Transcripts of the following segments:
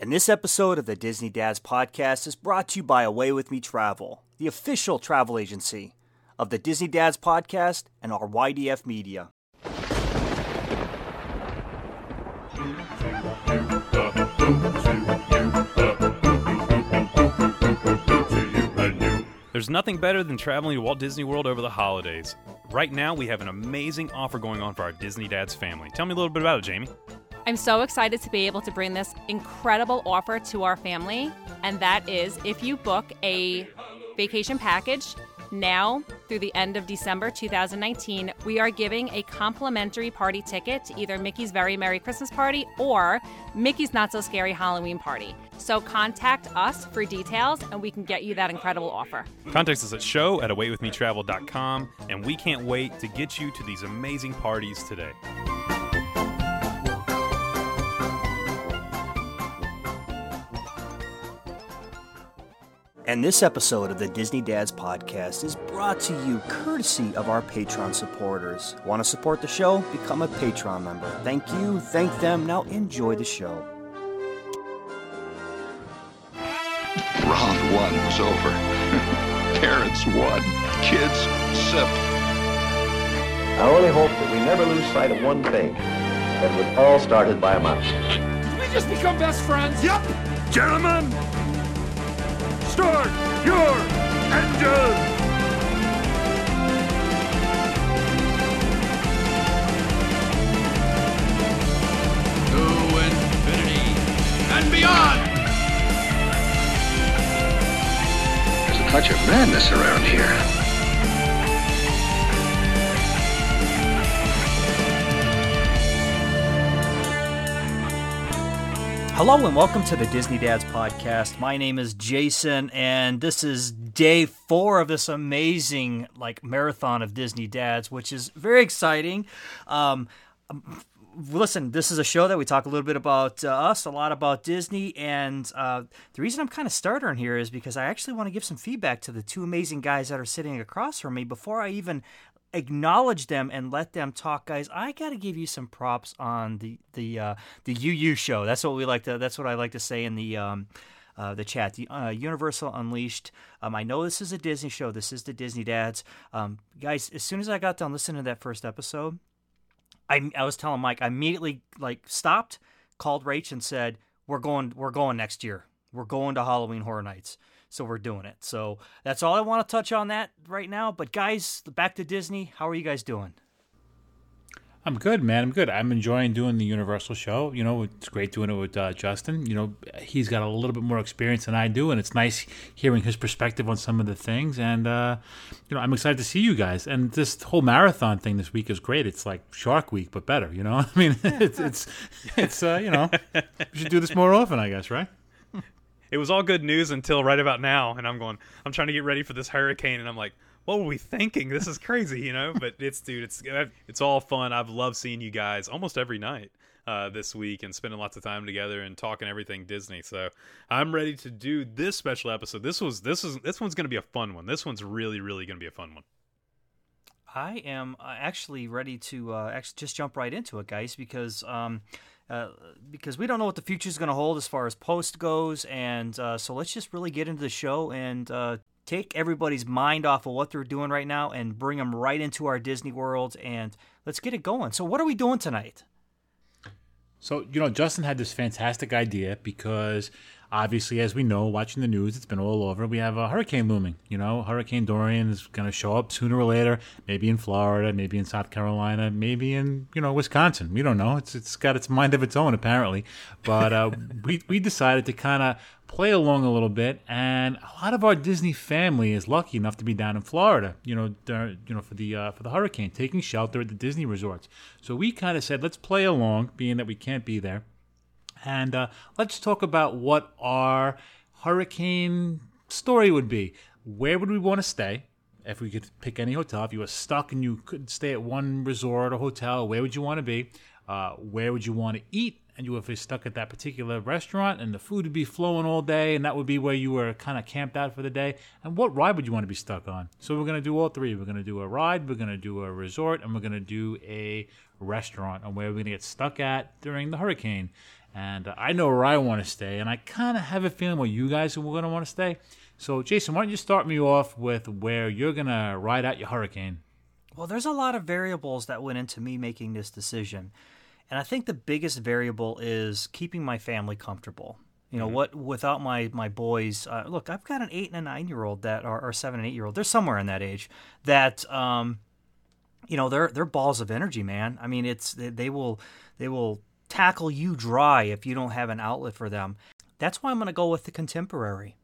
And this episode of the Disney Dads podcast is brought to you by Away With Me Travel, the official travel agency of the Disney Dads podcast and our YDF media. There's nothing better than traveling to Walt Disney World over the holidays. Right now, we have an amazing offer going on for our Disney Dads family. Tell me a little bit about it, Jamie. I'm so excited to be able to bring this incredible offer to our family, and that is if you book a vacation package now through the end of December 2019, we are giving a complimentary party ticket to either Mickey's Very Merry Christmas Party or Mickey's Not So Scary Halloween Party. So contact us for details and we can get you that incredible offer. Contact us at show at awaywithmetravel.com, and we can't wait to get you to these amazing parties today. And this episode of the Disney Dads podcast is brought to you courtesy of our Patreon supporters. Want to support the show? Become a Patreon member. Thank you, thank them. Now enjoy the show. Round one was over. Parents won. Kids sip. I only hope that we never lose sight of one thing. That it was all started by a mouse. Did we just become best friends? Yep! Gentlemen, start your engine! To infinity and beyond! There's a touch of madness around here. Hello and welcome to the Disney Dads podcast. My name is Jason and this is day 4 of this amazing like marathon of Disney Dads, which is very exciting. Um, um, listen, this is a show that we talk a little bit about uh, us, a lot about Disney, and uh, the reason I'm kind of starting here is because I actually want to give some feedback to the two amazing guys that are sitting across from me before I even acknowledge them and let them talk guys i got to give you some props on the the uh the uu show that's what we like to that's what i like to say in the um uh, the chat, the uh, Universal Unleashed. Um, I know this is a Disney show. This is the Disney Dads. Um, guys, as soon as I got done listening to that first episode, I, I was telling Mike, I immediately like stopped, called Rach, and said, "We're going, we're going next year. We're going to Halloween Horror Nights." So we're doing it. So that's all I want to touch on that right now. But guys, back to Disney. How are you guys doing? I'm good, man. I'm good. I'm enjoying doing the Universal show. You know, it's great doing it with uh, Justin. You know, he's got a little bit more experience than I do, and it's nice hearing his perspective on some of the things. And uh, you know, I'm excited to see you guys. And this whole marathon thing this week is great. It's like Shark Week, but better. You know, I mean, it's it's it's uh, you know, we should do this more often, I guess, right? It was all good news until right about now, and I'm going, I'm trying to get ready for this hurricane, and I'm like, what were we thinking? This is crazy, you know? But it's, dude, it's it's all fun. I've loved seeing you guys almost every night uh, this week and spending lots of time together and talking everything Disney. So I'm ready to do this special episode. This was this is this one's gonna be a fun one. This one's really really gonna be a fun one. I am uh, actually ready to uh, actually just jump right into it, guys, because um, uh, because we don't know what the future is going to hold as far as post goes, and uh, so let's just really get into the show and uh, take everybody's mind off of what they're doing right now and bring them right into our Disney world, and let's get it going. So, what are we doing tonight? So, you know, Justin had this fantastic idea because obviously, as we know, watching the news, it's been all over. We have a hurricane looming. You know, Hurricane Dorian is going to show up sooner or later, maybe in Florida, maybe in South Carolina, maybe in, you know, Wisconsin. We don't know. It's It's got its mind of its own, apparently. But uh, we, we decided to kind of play along a little bit, and a lot of our Disney family is lucky enough to be down in Florida, you know, dur- you know, for the uh, for the hurricane, taking shelter at the Disney resorts. So we kind of said, let's play along, being that we can't be there, and uh, let's talk about what our hurricane story would be. Where would we want to stay? If we could pick any hotel, if you were stuck and you couldn't stay at one resort or hotel, where would you want to be? Uh, where would you want to eat? And you you're stuck at that particular restaurant and the food would be flowing all day and that would be where you were kind of camped out for the day. And what ride would you want to be stuck on? So we're going to do all three. We're going to do a ride, we're going to do a resort, and we're going to do a restaurant on where we're going to get stuck at during the hurricane. And I know where I want to stay, and I kind of have a feeling where you guys are going to want to stay. So, Jason, why don't you start me off with where you're going to ride out your hurricane? Well, there's a lot of variables that went into me making this decision. And I think the biggest variable is keeping my family comfortable. You know Mm-hmm. what? Without my my boys, uh, look, I've got an eight and a nine year old that are, or seven and eight year old. They're somewhere in that age that, um, you know, they're they're balls of energy, man. I mean, it's they, they will they will tackle you dry if you don't have an outlet for them. That's why I'm going to go with the contemporary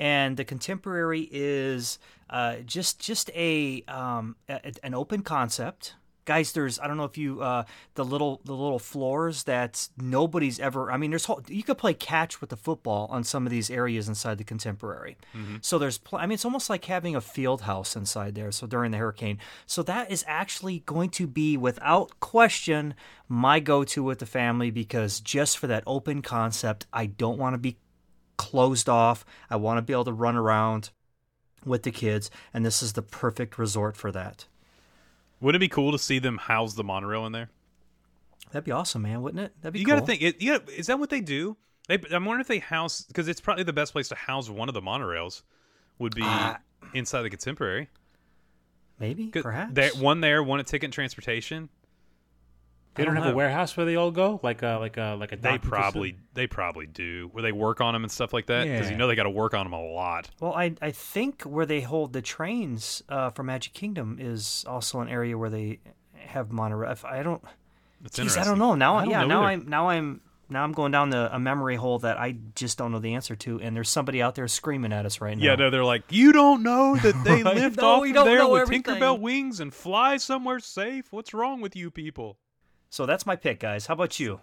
and the contemporary is uh, just just a, um, a an open concept. Guys, there's I don't know if you uh, the little the little floors that nobody's ever. I mean, there's whole, you could play catch with the football on some of these areas inside the contemporary. So there's pl- I mean, it's almost like having a field house inside there. So during the hurricane, so that is actually going to be without question my go-to with the family because just for that open concept, I don't want to be closed off. I want to be able to run around with the kids, and this is the perfect resort for that. Wouldn't it be cool to see them house the monorail in there? That'd be awesome, man, wouldn't it? That'd be You cool. got to think. It, yeah, is that what they do? They, I'm wondering if they house because it's probably the best place to house one of the monorails would be Uh, inside the contemporary. Maybe perhaps. they- one there, one at Ticket and Transportation. They don't, don't have know. a warehouse where they all go, like a like a like a. They probably facility? they probably do where they work on them and stuff like that because Yeah. you know they got to work on them a lot. well, I I think where they hold the trains uh, for Magic Kingdom is also an area where they have monorail. I don't, It's geez, I don't know. Now, I don't yeah, know now either. I'm now I'm now I'm going down the, a memory hole that I just don't know the answer to, and there's somebody out there screaming at us right now. Yeah, no, they're like, you don't know that they Right? lift No, off we there with everything. Tinkerbell wings and fly somewhere safe. What's wrong with you people? So that's my pick, guys. How about you?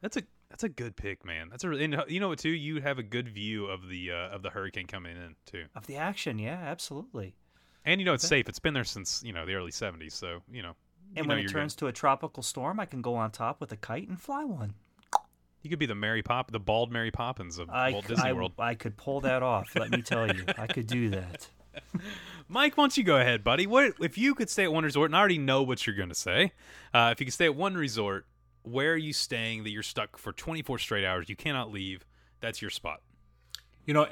That's a that's a good pick, man. That's a and uh, you know what too. You have a good view of the uh, of the hurricane coming in too, Of the action, yeah, absolutely. and you know it's safe. It's been there since you know the early '70s, so you know. And you when know it turns good. to a tropical storm, I can go on top with a kite and fly one. you could be the Mary Pop, the bald Mary Poppins of I, Walt Disney I- World. I could pull that off. Let me tell you, I could do that. Mike, why don't you go ahead, buddy? What if you could stay at one resort? And I already know what you're going to say. Uh, if you could stay at one resort, where are you staying that you're stuck for 24 straight hours? You cannot leave. That's your spot. You know,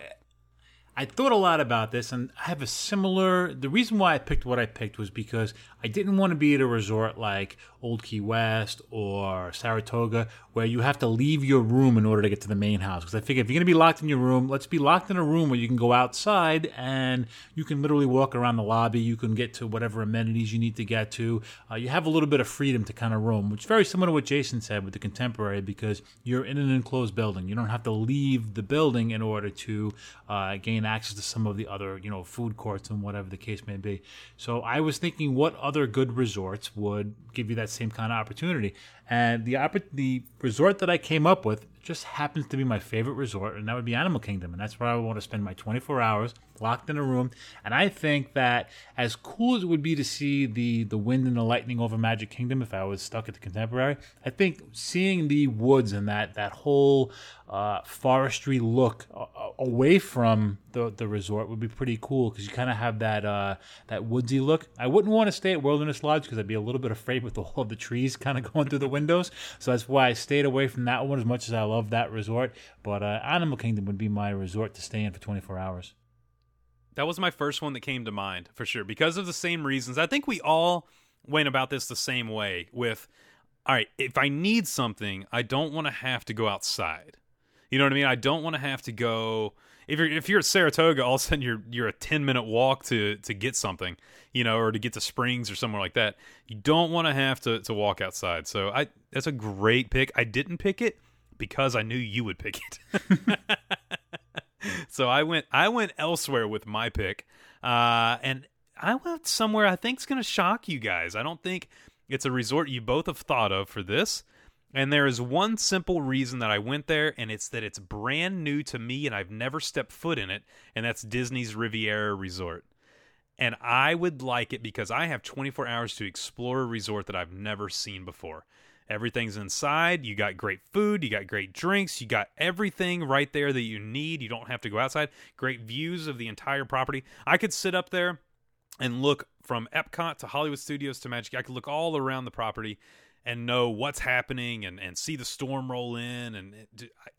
I thought a lot about this, and I have a similar. The reason why I picked what I picked was because I didn't want to be at a resort like Old Key West or Saratoga, where you have to leave your room in order to get to the main house. Because I figure if you're going to be locked in your room, let's be locked in a room where you can go outside and you can literally walk around the lobby. You can get to whatever amenities you need to get to. Uh, you have a little bit of freedom to kind of roam, which is very similar to what Jason said with the contemporary, because you're in an enclosed building. You don't have to leave the building in order to uh, gain access to some of the other, you know, food courts and whatever the case may be. So I was thinking, what other good resorts would give you that same kind of opportunity? And the the resort that I came up with just happens to be my favorite resort, and that would be Animal Kingdom. And that's where I would want to spend my 24 hours locked in a room. And I think that as cool as it would be to see the the wind and the lightning over Magic Kingdom if I was stuck at the Contemporary, I think seeing the woods and that that whole uh, forestry look away from the the resort would be pretty cool because you kind of have that uh, that woodsy look. I wouldn't want to stay at Wilderness Lodge because I'd be a little bit afraid with all of the trees kind of going through the windows. So that's why I stayed away from that one as much as I love that resort. But uh, Animal Kingdom would be my resort to stay in for 24 hours. That was my first one that came to mind for sure because of the same reasons. I think we all went about this the same way with all right, if I need something, I don't want to have to go outside. You know what I mean? I don't want to have to go if you're if you're at Saratoga, all of a sudden you're you're a ten minute walk to to get something, you know, or to get to Springs or somewhere like that. You don't want to have to to walk outside. So I that's a great pick. I didn't pick it because I knew you would pick it. so I went I went elsewhere with my pick, uh, and I went somewhere I think is going to shock you guys. I don't think it's a resort you both have thought of for this. And there is one simple reason that I went there, and it's that it's brand new to me and I've never stepped foot in it, and that's Disney's Riviera Resort. And I would like it because I have 24 hours to explore a resort that I've never seen before. Everything's inside. You got great food. You got great drinks. You got everything right there that you need. You don't have to go outside. Great views of the entire property. I could sit up there and look from Epcot to Hollywood Studios to Magic. I could look all around the property and know what's happening and and see the storm roll in and it, d- I-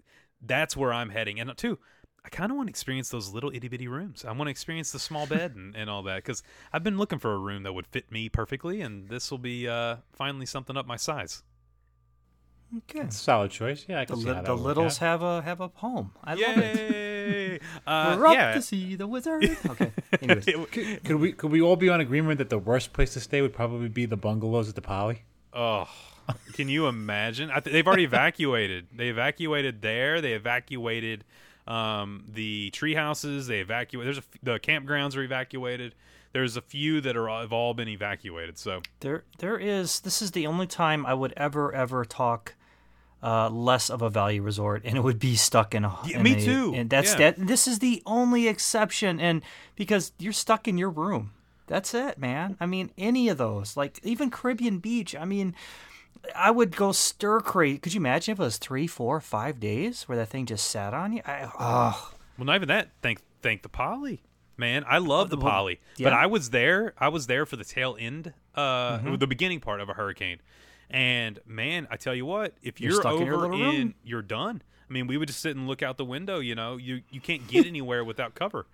that's where I'm heading. And two, I kind of want to experience those little itty bitty rooms. I want to experience the small bed and, and all that because I've been looking for a room that would fit me perfectly, and this will be uh, finally something up my size. Okay. It's a solid choice. Yeah, I The, can see li- that the would work littles out. have a have a home. I love it. Uh, We're up yeah. to see the wizard. Okay. Anyways, Could we could we all be on agreement that the worst place to stay would probably be the bungalows at the Poly? Oh, can you imagine? I th- they've already evacuated. They evacuated there. They evacuated um, the tree houses. They evacuated. There's a f- the campgrounds are evacuated. There's a few that are have all been evacuated. So there there is. This is the only time I would ever ever talk. Uh, less of a value resort, and it would be stuck in a. Yeah, in me a- too. And that's Yeah. that. This is the only exception, and because you're stuck in your room, that's it, man. I mean, any of those, like even Caribbean Beach. I mean, I would go stir crazy. Could you imagine if it was three, four, five days where that thing just sat on you? I, oh, well, not even that. Thank thank the poly. Man, I love the poly, yeah. but I was there. I was there for the tail end, uh, Mm-hmm. the beginning part of a hurricane, and man, I tell you what, if You're you're, stuck in your over in, you're done. I mean, we would just sit and look out the window. You know, you you can't get anywhere without cover.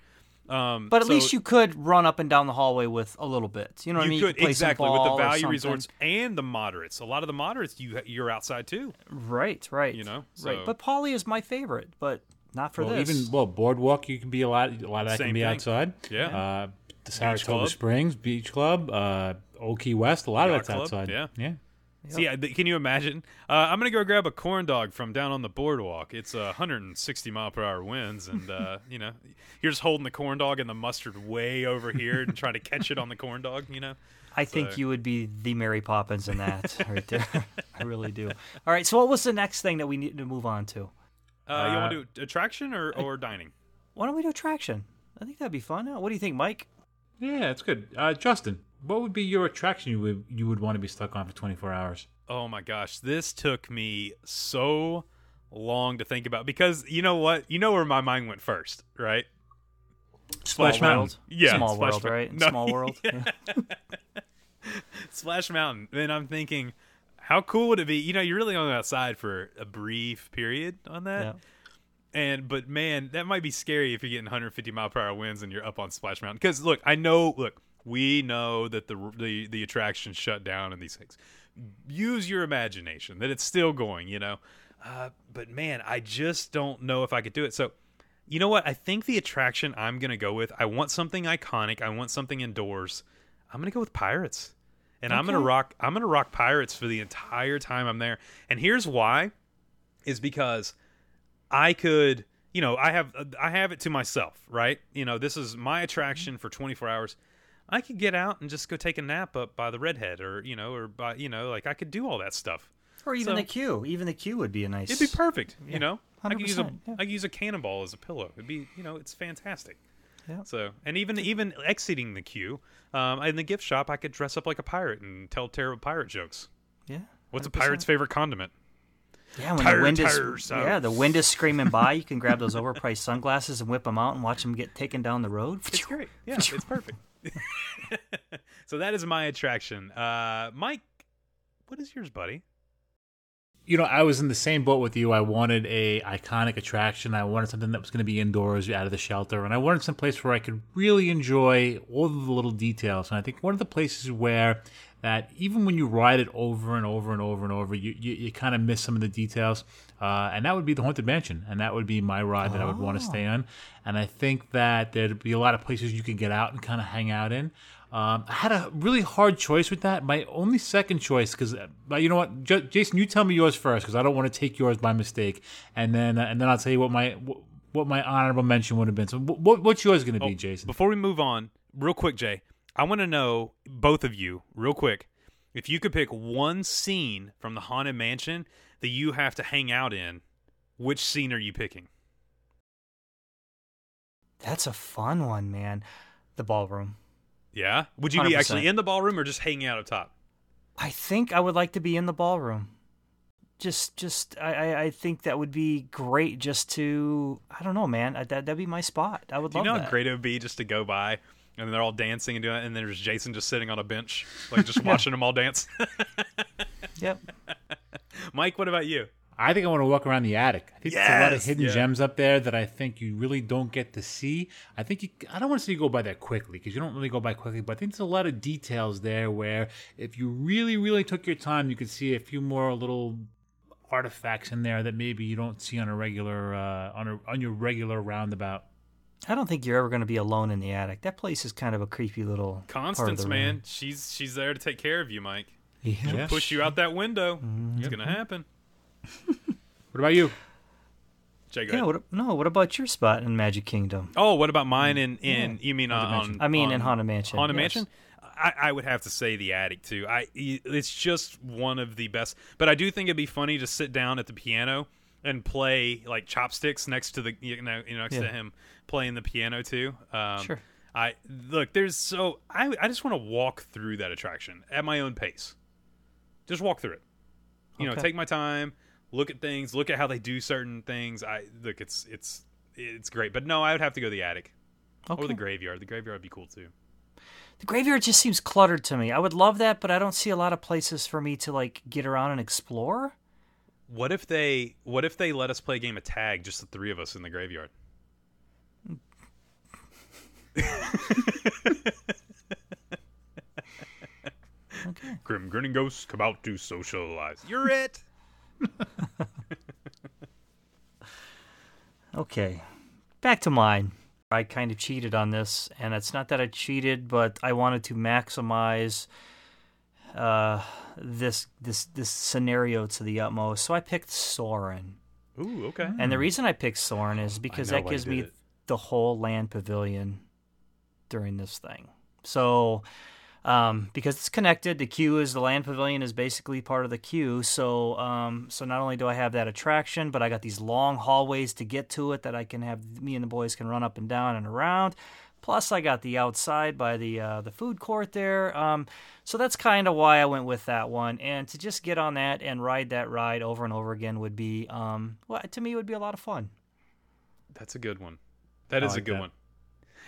Um, But at so least you could run up and down the hallway with a little bit. You know what I mean? you could play some exactly with the value resorts and the moderates. A lot of the moderates, you you're outside too. Right, right. You know, right. But Poly is my favorite, but not for well, this. even well, boardwalk you can be a lot. A lot of that Same can be thing. outside. Yeah. Uh, the Saratoga Springs Beach Club, uh, Old Key West. A lot Yacht of that's Club, outside. yeah. Yeah. See, I- can you imagine? Uh, I'm gonna go grab a corn dog from down on the boardwalk. It's uh, 160 mile per hour winds, and uh, you know, you're just holding the corn dog and the mustard way over here and trying to catch it on the corn dog. You know, I think you would be the Mary Poppins in that right there. I really do. All right. So, what was the next thing that we need to move on to? uh, you want to do attraction or, or dining? Why don't we do attraction? I think that'd be fun. Uh, What do you think, Mike? Yeah, it's good. Uh, Justin, what would be your attraction you would you would want to be stuck on for 24 hours? Oh my gosh, this took me so long to think about because you know what? You know where my mind went first, right? Splash Small Mountain. World. Yeah, Small Splash world, Mountain. right? No, Small world. yeah. Yeah. Splash Mountain. And I'm thinking, how cool would it be? You know, you're really only outside for a brief period on that. Yeah. And but man, that might be scary if you're getting 150 mile per hour winds and you're up on Splash Mountain. Because look, I know, look, we know that the the the attraction shut down and these things. Use your imagination that it's still going. You know, uh, but man, I just don't know if I could do it. So. You know what? I think the attraction I'm going to go with, I want something iconic. I want something indoors. I'm going to go with Pirates. And I'm going to rock I'm going to rock Pirates for the entire time I'm there. And here's why is because I could, you know, I have I have it to myself, right? You know, this is my attraction for 24 hours. I could get out and just go take a nap up by the redhead or, you know, or by, you know, like I could do all that stuff. Or even So- the queue. Even the queue would be a nice. It'd be perfect, you know. I could use a 100%, yeah. I could use a cannonball as a pillow. It'd be, you know, it's fantastic. Yeah. So, and even even exiting the queue, um, in the gift shop, I could dress up like a pirate and tell terrible pirate jokes. Yeah. What's a pirate's favorite condiment? Yeah, when Tire, the wind tire, is yeah, the wind is screaming by. You can grab those overpriced sunglasses and whip them out and watch them get taken down the road. It's great. Yeah, it's perfect. so that is my attraction. Uh, Mike, what is yours, buddy? You know, I was in the same boat with you. I wanted a iconic attraction. I wanted something that was going to be indoors, out of the shelter, and I wanted some place where I could really enjoy all the little details. And I think one of the places where that even when you ride it over and over and over and over, you you, you kind of miss some of the details. Uh, and that would be the Haunted Mansion, and that would be my ride that I would want to stay on. And I think that there'd be a lot of places you could get out and kind of hang out in. Um, I had a really hard choice with that. My only second choice, because but you know what, J- Jason, you tell me yours first, because I don't want to take yours by mistake, and then uh, and then I'll tell you what my wh- what my honorable mention would have been. So, wh- what, what's yours going to be, Oh, Jason? Before we move on, real quick, Jay, I want to know both of you, real quick, if you could pick one scene from the Haunted Mansion that you have to hang out in, which scene are you picking? That's a fun one, man. The ballroom. Yeah, would you be 100%. actually in the ballroom or just hanging out up top? I think I would like to be in the ballroom. Just, just, I, I, think that would be great. Just to, I don't know, man. I, that that'd be my spot. I would Do you love know that. how great it would be just to go by and they're all dancing and doing it, and then there's Jason just sitting on a bench, like just watching them all dance? Yep. Mike, what about you? I think I want to walk around the attic. I think there's a lot of hidden yeah. gems up there that I think you really don't get to see. I think you, I don't want to say you go by that quickly because you don't really go by quickly, but I think there's a lot of details there where if you really, really took your time, you could see a few more little artifacts in there that maybe you don't see on a regular uh, on a on your regular roundabout. I don't think you're ever going to be alone in the attic. That place is kind of a creepy little part of Constance, the man, room. she's she's there to take care of you, Mike. Yeah. Push you out that window. Mm-hmm. It's gonna happen. What about you? Jay, go Yeah. ahead. What, no. What about your spot in Magic Kingdom? Oh, what about mine in in you mean on, Mansion. on I mean, on in Haunted Mansion, Haunted yes. Mansion? I, I would have to say the attic too. I it's just one of the best. But I do think it'd be funny to sit down at the piano and play like chopsticks next to the you know, you know next to him playing the piano too. Um, Sure. I look. There's so I I just want to walk through that attraction at my own pace. Just walk through it. You know, take my time, look at things, look at how they do certain things. I look. It's it's it's great. But no, I would have to go the attic Okay. or the graveyard. The graveyard would be cool too. The graveyard just seems cluttered to me. I would love that, but I don't see a lot of places for me to like get around and explore. What if they what if they let us play a game of tag, just the three of us in the graveyard? Okay. Grim grinning ghosts come out to socialize. You're it. Okay. Back to mine. I kind of cheated on this, and it's not that I cheated, but I wanted to maximize uh, this this this scenario to the utmost. So I picked Soarin'. Ooh, okay. And the reason I picked Soarin' is because that gives me it. the whole land pavilion during this thing. So, um, because it's connected, the queue is the land pavilion is basically part of the queue. So, um, so not only do I have that attraction, but I got these long hallways to get to it that I can have me and the boys can run up and down and around. Plus, I got the outside by the uh, the food court there. Um, so that's kind of why I went with that one. And to just get on that and ride that ride over and over again would be, um, well, to me, it would be a lot of fun. That's a good one. That I is a good that. one.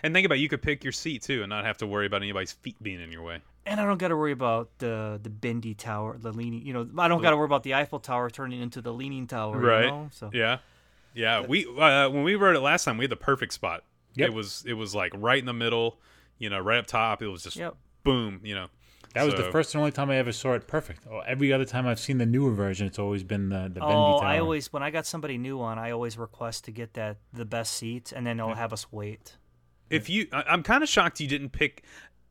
And think about it, you could pick your seat too and not have to worry about anybody's feet being in your way. And I don't got to worry about the the bendy tower, the leaning. You know, I don't got to worry about the Eiffel Tower turning into the leaning tower. You know? So Yeah. Yeah. We uh, when we rode it last time, we had the perfect spot. Yep. It was it was like right in the middle, you know, right up top. It was just Yep. boom, you know. That was the first and only time I ever saw it perfect. Oh, Every other time I've seen the newer version, it's always been the the Oh, tower. I always when I got somebody new on, I always request to get that the best seat, and then they'll have us wait. If you, I, I'm kind of shocked you didn't pick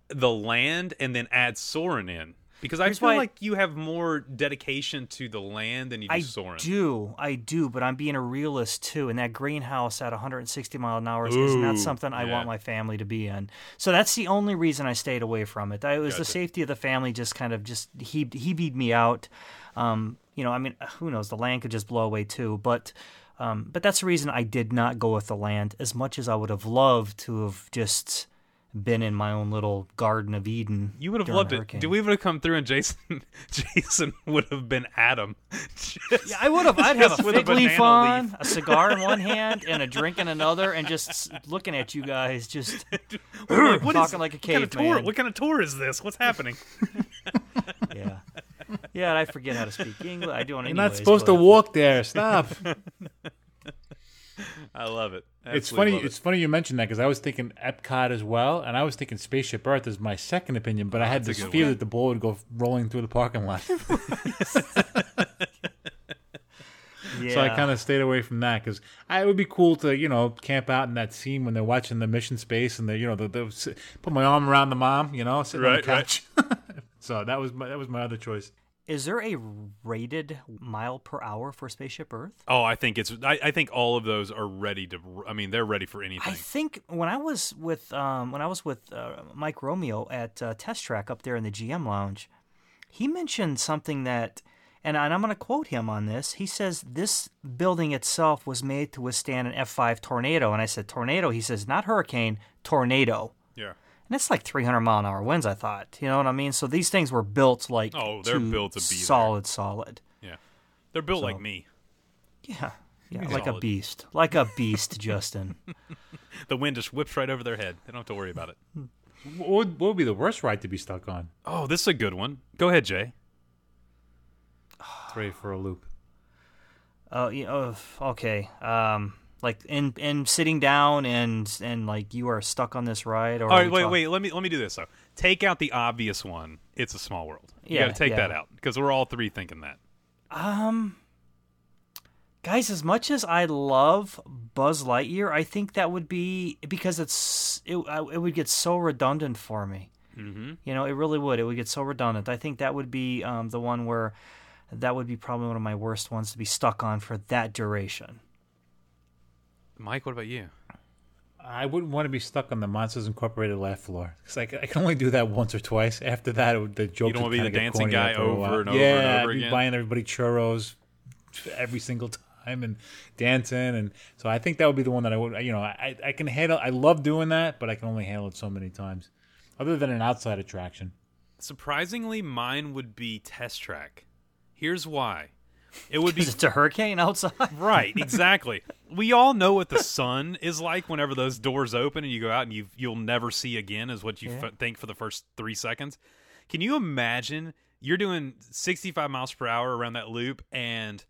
the land and then add Soarin' in because I Here's feel why- like you have more dedication to the land than you do I Soarin'. do, I do, but I'm being a realist too. And that greenhouse at 160 mile an hour is is not Ooh, something I yeah. want my family to be in. So that's the only reason I stayed away from it. I, it was the safety of the family just kind of just he he beat me out. Um, you know, I mean, who knows? The land could just blow away too, but. Um, but that's the reason I did not go with the land as much as I would have loved to have just been in my own little Garden of Eden. You would have loved the it. hurricane. Do we would have come through and Jason Jason would have been Adam. Just- Yeah, I would have. I'd have a with a leaf on, leaf. a cigar in one hand, and a drink in another, and just looking at you guys, just We're like, what is- talking like a what kind of tour? caveman. What kind of tour is this? What's happening? yeah, yeah. And I forget how to speak English. I do it You're not supposed to walk there. Stop. I love it. It's funny. it. It's funny you mentioned that because I was thinking Epcot as well, and I was thinking Spaceship Earth is my second opinion. But I ah, had That's a this fear one. that the ball would go rolling through the parking lot, Yeah. so I kind of stayed away from that because it would be cool to you know camp out in that scene when they're watching the mission space and they you know the, the, put my arm around the mom, you know, sitting on the Right, right. couch. so that was my that was my other choice. Is there a rated mile per hour for Spaceship Earth? Oh, I think it's. I, I think all of those are ready to. I mean, they're ready for anything. I think when I was with um, when I was with uh, Mike Romeo at uh, Test Track up there in the GM Lounge, he mentioned something that, and, and I'm going to quote him on this. He says this building itself was made to withstand an F5 tornado, and I said tornado. He says not hurricane, tornado. yeah. And it's like 300 mile an hour winds. I thought, you know what I mean. So these things were built like Oh, they're built to be there. solid, solid. Yeah. They're built So- like me. Yeah, yeah, Solid. like a beast, like a beast, Justin. The wind just whips right over their head. They don't have to worry about it. What would, what would be the worst ride to be stuck on? Oh, this is a good one. Go ahead, Jay. Three for a loop. Oh, you know, okay. Um, like in in sitting down and and like you are stuck on this ride. Or All right, wait, talk- wait. Let me let me do this though. Take out the obvious one. It's a small world. You Yeah, got to take yeah. that out because we're all three thinking that. Um, guys, as much as I love Buzz Lightyear, I think that would be because it's it. It would get so redundant for me. Mm-hmm. You know, it really would. It would get so redundant. I think that would be um, the one where that would be probably one of my worst ones to be stuck on for that duration. Mike, what about you? I wouldn't want to be stuck on the Monsters Incorporated laugh floor because i can only do that once or twice. After that, it the jokes don't wanna be kinda the dancing guy over and over yeah, and over I'd be again? buying everybody churros every single time and dancing, and so I think that would be the one that I would. You know, I I can handle. I love doing that, but I can only handle it so many times. Other than an outside attraction, Surprisingly, mine would be Test Track. Here's why. It would be Is it a hurricane outside? right, exactly. we all know what the sun is like whenever those doors open and you go out and you you'll never see again is what you Yeah. f- think for the first 3 seconds. Can you imagine you're doing 65 miles per hour around that loop and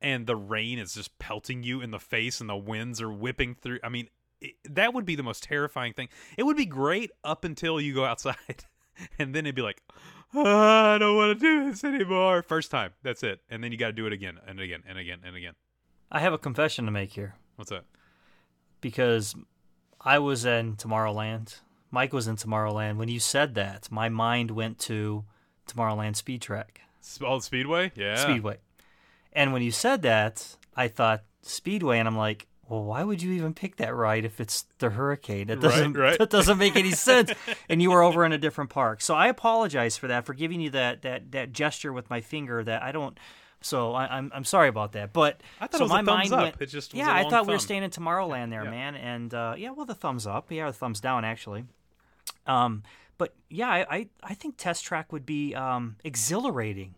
and the rain is just pelting you in the face and the winds are whipping through. I mean, it, that would be the most terrifying thing. It would be great up until you go outside and then it'd be like "Ah, I don't want to do this anymore. First time, that's it, and then you got to do it again and again and again and again. I have a confession to make here What's that? because I was in Tomorrowland. Mike was in Tomorrowland. When you said that, my mind went to Tomorrowland Speed Track. Oh, Speedway? Yeah. Speedway. And when you said that, I thought Speedway, and I'm like, well, why would you even pick that ride if it's the hurricane? That doesn't right. that doesn't make any sense. and you were over in a different park, so I apologize for that, for giving you that that that gesture with my finger that I don't. So I, I'm I'm sorry about that, but I thought so it was my a thumbs mind up. went. It just was yeah, I thought we were staying in Tomorrowland there, Yeah. man, and uh, yeah, well, the thumbs up, yeah, the thumbs down actually. Um, but yeah, I, I I think Test Track would be um exhilarating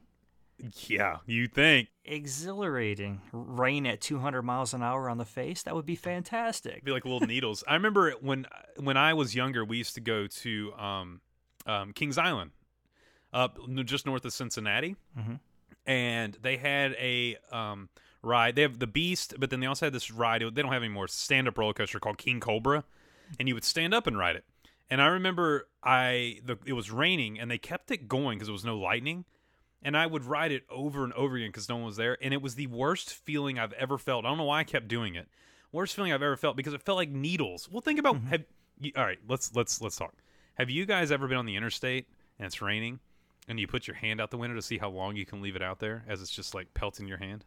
Yeah, you think. exhilarating. Rain at 200 miles an hour on the face. That would be fantastic. Be like little needles. I remember when when I was younger, we used to go to um, um, Kings Island, up just north of Cincinnati, Mhm. and they had a um, ride. They have the Beast, but then they also had this ride. They don't have any more stand up roller coaster called King Cobra, and you would stand up and ride it. And I remember I the, it was raining, and they kept it going because there was no lightning. And I would ride it over and over again because no one was there, and it was the worst feeling I've ever felt. I don't know why I kept doing it. Worst feeling I've ever felt because it felt like needles. Well, think about have you, all right. Let's let's let's talk. Have you guys ever been on the interstate and it's raining, and you put your hand out the window to see how long you can leave it out there as it's just like pelting your hand?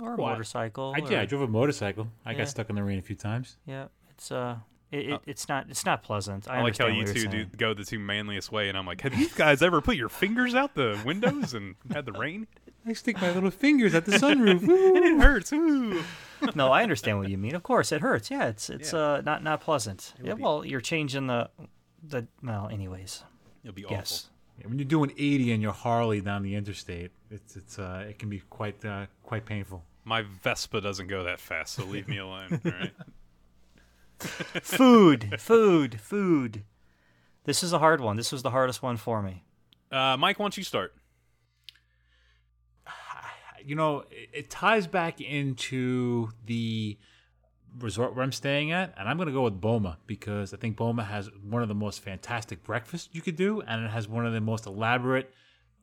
Or a Well, I- motorcycle. I, yeah, I drove a motorcycle. I Yeah. got stuck in the rain a few times. yeah, it's uh, it, it, it's not it's not pleasant. I, I, like how you what two do go the two manliest way, and I'm like, have you guys ever put your fingers out the windows and had the rain? I stick my little fingers at the sunroof. and it hurts. Ooh. no, I understand what you mean. Of course, it hurts. Yeah, it's it's Yeah. uh not not pleasant. Yeah, well, you're changing the the well, anyways. It'll be awful. Yes. Yeah, when you're doing 80 in your Harley down the interstate, it's it's uh, it can be quite uh, quite painful. My Vespa doesn't go that fast, so leave me alone. All right. Food, food, food. This is a hard one. This was the hardest one for me. Uh, Mike, why don't you start? You know, it, it ties back into the resort where I'm staying at, and I'm going to go with Boma because I think Boma has one of the most fantastic breakfasts you could do, and it has one of the most elaborate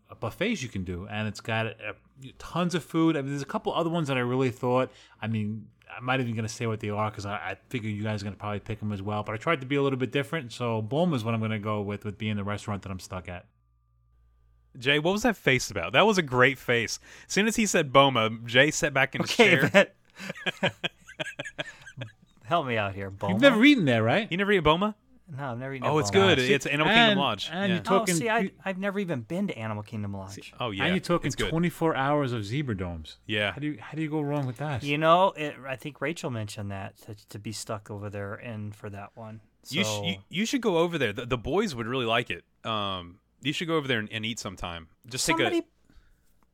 uh, buffets you can do, and it's got uh, tons of food. I mean, there's a couple other ones that I really thought. I mean, I'm not even going to say what they are because I, I figure you guys are going to probably pick them as well. But I tried to be a little bit different, so Boma is what I'm going to go with, with being the restaurant that I'm stuck at. Jay, what was that face about? That was a great face. As soon as he said Boma, Jay sat back in his Okay, chair. but help me out here, Boma. You've never eaten there, right? You never eat Boma? No, I've never eaten. Oh, it's Boma. good. see, It's Animal Kingdom Lodge. and Yeah. you Oh, talking- oh, see, I, I've never even been to Animal Kingdom Lodge. Oh yeah, and you're talking 24 hours of zebra domes. Yeah. How do you how do you go wrong with that? You know, it, I think Rachel mentioned that to, to be stuck over there and for that one. So, You, sh- you you should go over there. The, the boys would really like it. Um, you should go over there and, and eat sometime. Just take somebody. a.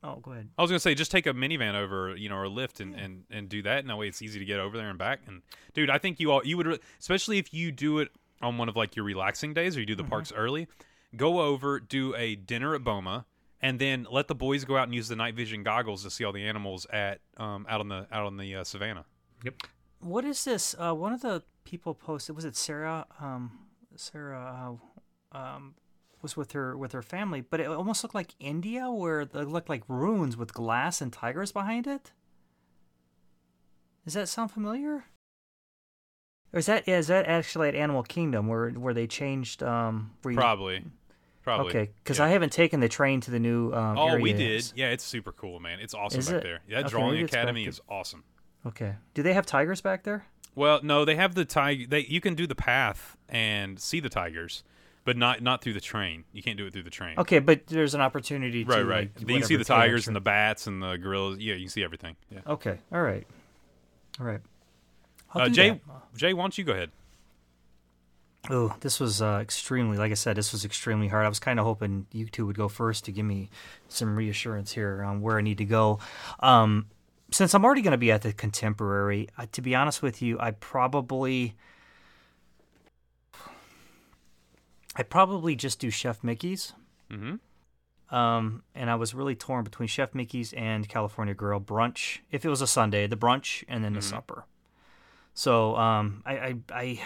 Oh, go ahead. I was gonna say just take a minivan over, you know, or a lift and, and, and do that. And that way it's easy to get over there and back. And dude, I think you all you would, re- especially if you do it on one of like your relaxing days or you do the Mm-hmm. parks early. Go over, do a dinner at Boma, and then let the boys go out and use the night vision goggles to see all the animals at um, out on the out on the uh, savannah. Yep. What is this? Uh, one of the people posted. Was it Sarah? Um, Sarah uh, um, was with her with her family, but it almost looked like India, where it looked like ruins with glass and tigers behind it. Does that sound familiar? Or is that is that actually at Animal Kingdom where where they changed? Um, where you- Probably, probably. Okay, because Yeah. I haven't taken the train to the new. Um, Oh, we did. Yeah, it's super cool, man. It's awesome Is back it? there. That Okay, drawing maybe it's back academy is awesome. Okay. Do they have tigers back there? Well, no, they have the tiger. They you can do the path and see the tigers, but not not through the train. You can't do it through the train. Okay, but there's an opportunity. Right, to, right. like, you can see the tigers and the bats and the gorillas. Yeah, you can see everything. Yeah. Okay. All right. All right. Uh, Jay, that. Jay, why don't you go ahead? Oh, this was uh, extremely, like I said, this was extremely hard. I was kind of hoping you two would go first to give me some reassurance here on where I need to go. Um, since I'm already going to be at the Contemporary, uh, to be honest with you, I probably, I probably just do Chef Mickey's. Mm-hmm. Um, and I was really torn between Chef Mickey's and California Grill brunch. If it was a Sunday, the brunch and then the supper. So um, I, I, I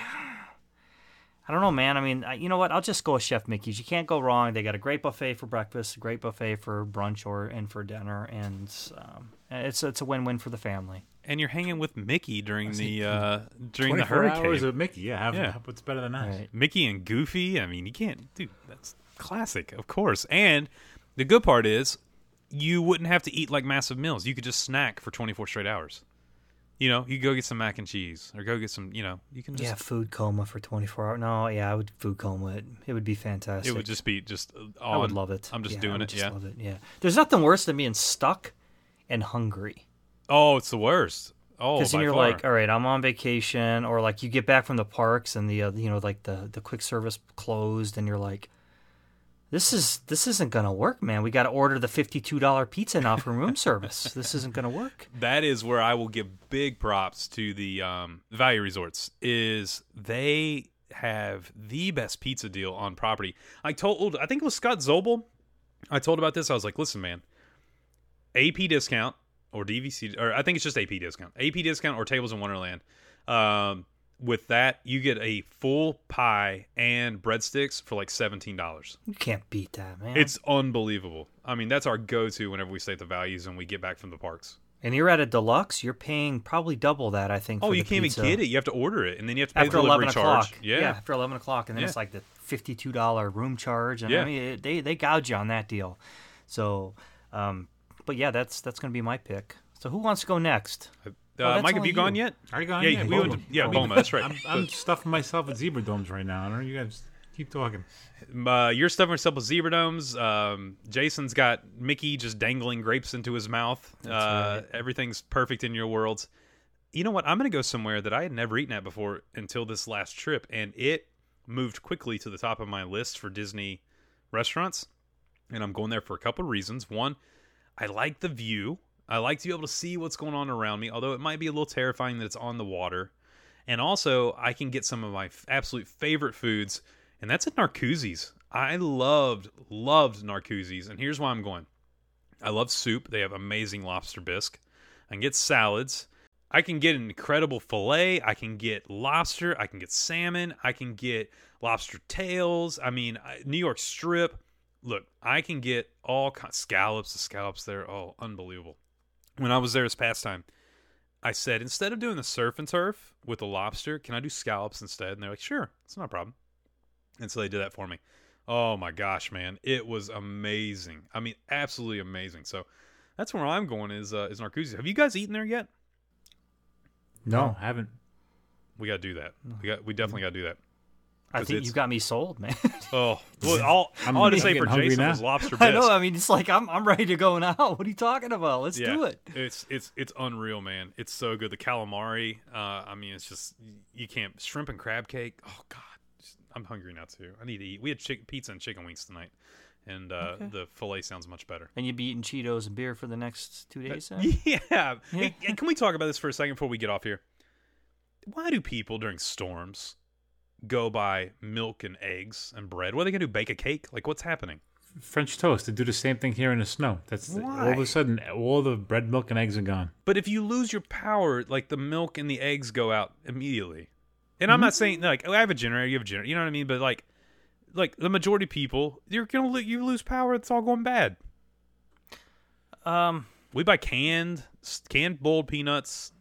I don't know, man. I mean, I, you know what? I'll just go with Chef Mickey's. You can't go wrong. They got a great buffet for breakfast, a great buffet for brunch or and for dinner, and um, it's it's a win-win for the family. And you're hanging with Mickey during the uh, during the hurricane. hours of Mickey. Yeah, have, Yeah. what's better than that? Right. Mickey and Goofy. I mean, you can't, dude. That's classic, of course. And the good part is, you wouldn't have to eat like massive meals. You could just snack for 24 straight hours. You know, you go get some mac and cheese, or go get some. You know, you can just. Yeah, food coma for 24 hours. No, yeah, I would food coma it. It would be fantastic. It would just be just. I would love it. I'm just Yeah, I doing it. just Yeah. love it. Yeah. There's nothing worse than being stuck and hungry. Oh, it's the worst. Oh, Because then you're far. like, all right, I'm on vacation, or like you get back from the parks and the uh, you know like the the quick service closed, and you're like, this is this isn't gonna work, man. We got to order the fifty two dollar pizza now from room service. This isn't gonna work. that is where I will give big props to the um, value resorts. Is they have the best pizza deal on property. I told, I think it was Scott Zobel. I told about this. I was like, listen, man, AP discount or DVC, or I think it's just AP discount, AP discount or Tables in Wonderland. Um, with that, you get a full pie and breadsticks for like seventeen dollars. You can't beat that, man. It's unbelievable. I mean, that's our go-to whenever we stay at the values and we get back from the parks. and you're at a deluxe. You're paying probably double that, I think. Oh, for you can't pizza. even get it. You have to order it, and then you have to pay after the delivery eleven charge. o'clock. Yeah. after eleven o'clock, and then Yeah. it's like the fifty-two dollar room charge, and Yeah. I mean it, they they gouge you on that deal. So, um, but yeah, that's that's gonna be my pick. So who wants to go next? Uh, Oh, Mike, have only you gone yet? Are you gone? Yeah, Yeah, we Boma. went to, yeah, Boma. Boma. That's right. I'm, I'm stuffing myself with zebra domes right now. I don't know. You guys keep talking. uh, you're stuffing yourself with zebra domes. Um, Jason's got Mickey just dangling grapes into his mouth. Uh, Everything's perfect in your worlds. You know what? I'm going to go somewhere that I had never eaten at before until this last trip, and it moved quickly to the top of my list for Disney restaurants. And I'm going there for a couple of reasons. One, I like the view. I like to be able to see what's going on around me, although it might be a little terrifying that it's on the water. And also, I can get some of my f- absolute favorite foods, and that's at Narcoossee's. I loved, loved Narcoossee's, and here's why I'm going. I love soup. They have amazing lobster bisque. I can get salads. I can get an incredible filet. I can get lobster. I can get salmon. I can get lobster tails. I mean, New York strip. Look, I can get all kinds scallops. The scallops there, oh, unbelievable. When I was there as pastime, I said instead of doing the surf and turf with the lobster, can I do scallops instead? And they're like, sure, it's not a problem. And so they did that for me. Oh my gosh, man, it was amazing. I mean, absolutely amazing. So that's where I'm going is uh, is Narcoossee's. Have you guys eaten there yet? No, I haven't. We got to do that. We got we definitely got to do that. I 'Cause think it's- you got me sold, man. Oh, well, all, I'm all I had to say for Jason now. was lobster I know. I mean, it's like I'm I'm ready to go now. What are you talking about? Let's yeah, do it. It's it's it's unreal, man. It's so good. The calamari, uh, I mean, it's just you can't shrimp and crab cake. Oh God, I'm hungry now too. I need to eat. We had chick, pizza and chicken wings tonight, and uh, the fillet sounds much better. And you'd be eating Cheetos and beer for the next two days. Then? Yeah. Hey, and can we talk about this for a second before we get off here? Why do people during storms go buy milk and eggs and bread? What are they gonna do? Bake a cake? Like what's happening? French toast. They do the same thing here in the snow. That's all of a sudden all the bread, milk, and eggs are gone. But if you lose your power, like the milk and the eggs go out immediately. And I'm not saying like oh, I have a generator, you have a generator, you know what I mean? But like, like the majority of people, you're gonna lo- you lose power. It's all going bad. Um, We buy canned canned boiled peanuts.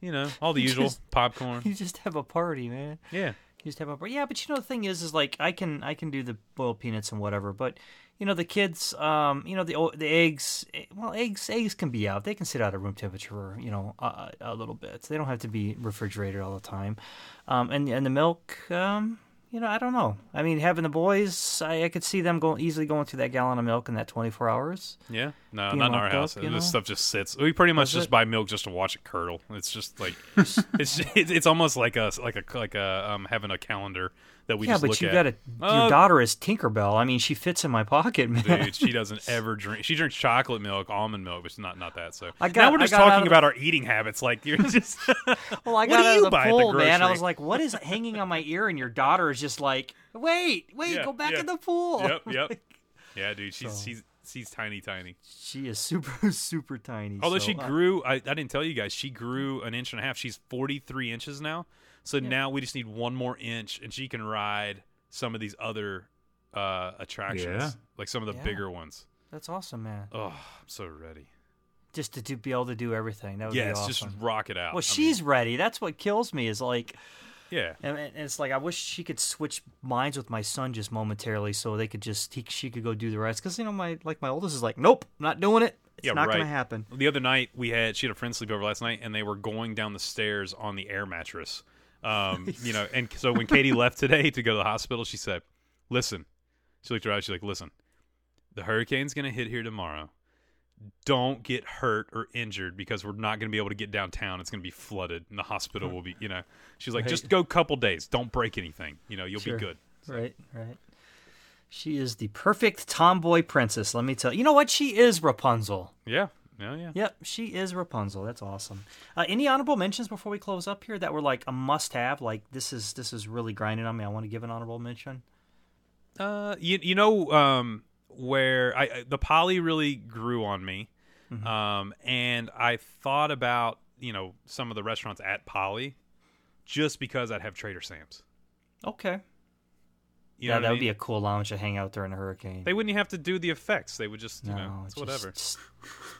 You know all the usual just- popcorn. you just have a party, man. Yeah, You just have a party. Yeah, but you know the thing is, is like I can I can do the boiled peanuts and whatever, but you know the kids, um, you know the the eggs. eh, Well, eggs eggs can be out. They can sit out at room temperature, you know, a, a little bit. They don't have to be refrigerated all the time. Um, and and the milk, um, you know, I don't know. I mean, having the boys, I, I could see them going easily going through that gallon of milk in that twenty four hours. yeah. No, not in our house. up, this know? stuff just sits. We pretty much Does just it? buy milk just to watch it curdle. It's just like it's it's, it's almost like a like a like a um having a calendar that we yeah, just but look you at. got a, your daughter is Tinkerbell. I mean, she fits in my pocket, man. dude. She doesn't ever drink. She drinks chocolate milk, almond milk, but not not that. So I now we're just got talking of- about our eating habits. Like you're just Well, I got out of the at the pool, man. I was like, "What is hanging on my ear?" And your daughter is just like, "Wait, wait, Yeah, go back yeah. in the pool." yep, yep. Yeah, dude. She's So- she's she's tiny, tiny. She is super, super tiny. Although so, she uh, grew, I, I didn't tell you guys, she grew an inch and a half. She's 43 inches now. So now we just need one more inch, and she can ride some of these other uh, attractions, Yeah. like some of the Yeah. bigger ones. that's awesome, man. Oh, I'm so ready. Just to, do, be able to do everything. That would Yes, be awesome. just rock it out. well, I she's mean, ready. That's what kills me. Is like, yeah. and, and it's like I wish she could switch minds with my son just momentarily, so they could just he, she could go do the rest. Because you know, my like my oldest is like, "Nope, not doing it. It's Yeah, not right. gonna happen." The other night we had she had a friend sleep over last night, and they were going down the stairs on the air mattress. Um, you know, and so when Katie left today to go to the hospital, she said, "Listen," she looked around. She's like, "Listen, the hurricane's gonna hit here tomorrow. Don't get hurt or injured because we're not gonna be able to get downtown. It's gonna be flooded, and the hospital will be, you know." She's like, Right. "Just go a couple days. Don't break anything. You know, you'll Sure. be good." Right, right. She is the perfect tomboy princess. Let me tell you. You know what? She is Rapunzel. Yeah, yeah, yeah. Yep, she is Rapunzel. That's awesome. Uh, any honorable mentions before we close up here that were like a must-have? Like this is this is really grinding on me. I want to give an honorable mention. Uh, you you know um where I I- the Poly really grew on me, Mm-hmm. um, and I thought about you know some of the restaurants at Poly, just because I'd have Trader Sam's. Okay. You yeah, know what that I would be a cool lounge to hang out during a hurricane. They wouldn't have to do the effects. They would just you no, know it's just, whatever. Just,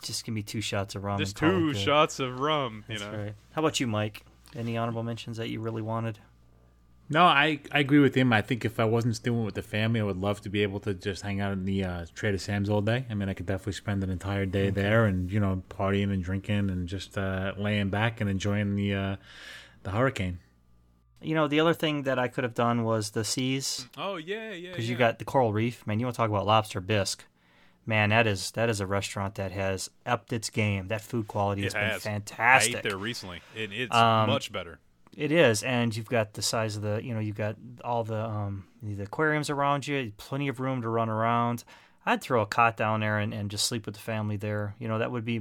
just give me two shots of rum. Just and call it two shots of rum. You That's know. right. How about you, Mike? Any honorable mentions that you really wanted? No, I, I agree with him. I think if I wasn't doing it with the family, I would love to be able to just hang out in the uh, Trader Sam's all day. I mean, I could definitely spend an entire day there and you know partying and drinking and just uh, laying back and enjoying the uh, the hurricane. You know, the other thing that I could have done was the seas. Oh yeah, yeah. because yeah. you got the coral reef man you want to talk about lobster bisque man that is that is a restaurant that has upped its game that food quality It has been fantastic I ate there recently. It, it's Um, much better. it is and you've got the size of the you know you've got all the um the aquariums around you plenty of room to run around i'd throw a cot down there and, and just sleep with the family there you know that would be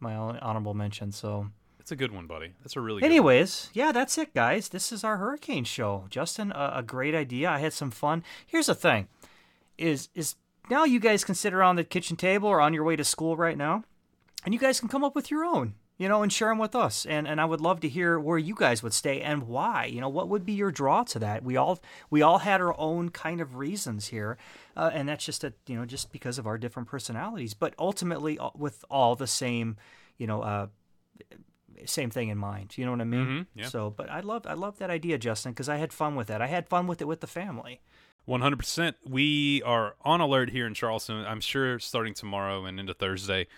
my honorable mention so It's a good one, buddy. That's a really. Anyways, yeah, that's it, guys. This is our hurricane show. Justin, a, a great idea. I had some fun. Here's the thing: is is now you guys can sit around the kitchen table or on your way to school right now, and you guys can come up with your own, you know, and share them with us. And and I would love to hear where you guys would stay and why. You know, what would be your draw to that? We all we all had our own kind of reasons here, uh, and that's just a you know just because of our different personalities, but ultimately uh, with all the same, you know. Uh, same thing in mind. You know what I mean? Mhm, yeah. So, but I love I love that idea, Justin, because I had fun with that. I had fun with it with the family. 100%. We are on alert here in Charleston. I'm sure starting tomorrow and into Thursday,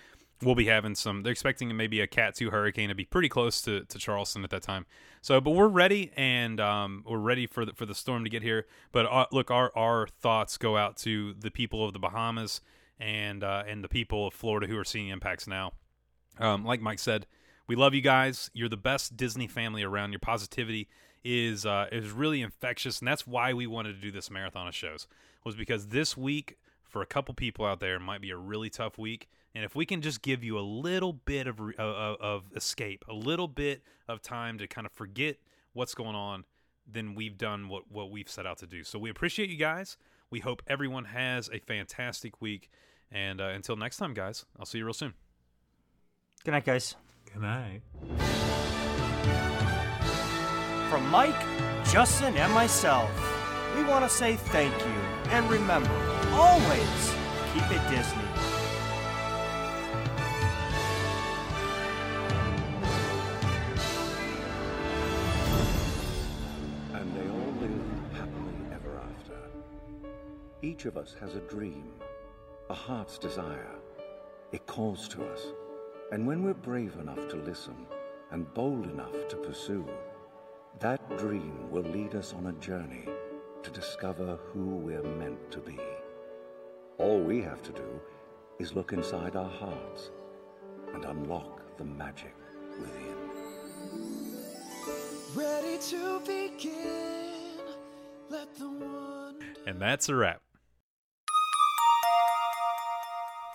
we'll be having some. They're expecting maybe a Cat 2 hurricane to be pretty close to, to Charleston at that time. So, but we're ready and um, we're ready for the, for the storm to get here. But uh, look, our, our thoughts go out to the people of the Bahamas and, uh, and the people of Florida who are seeing impacts now. Um, like Mike said, we love you guys. You're the best Disney family around. Your positivity is uh, is really infectious, and that's why we wanted to do this marathon of shows. Was because this week for a couple people out there might be a really tough week, and if we can just give you a little bit of of, of escape, a little bit of time to kind of forget what's going on, then we've done what what we've set out to do. So we appreciate you guys. We hope everyone has a fantastic week. And uh, until next time, guys, I'll see you real soon. Good night, guys. Good night. From Mike, Justin, and myself, we want to say thank you. And remember, always keep it Disney. And they all lived happily ever after. Each of us has a dream, a heart's desire. It calls to us. And when we're brave enough to listen and bold enough to pursue, that dream will lead us on a journey to discover who we're meant to be. All we have to do is look inside our hearts and unlock the magic within. Ready to begin. Let the wonder. And that's a wrap.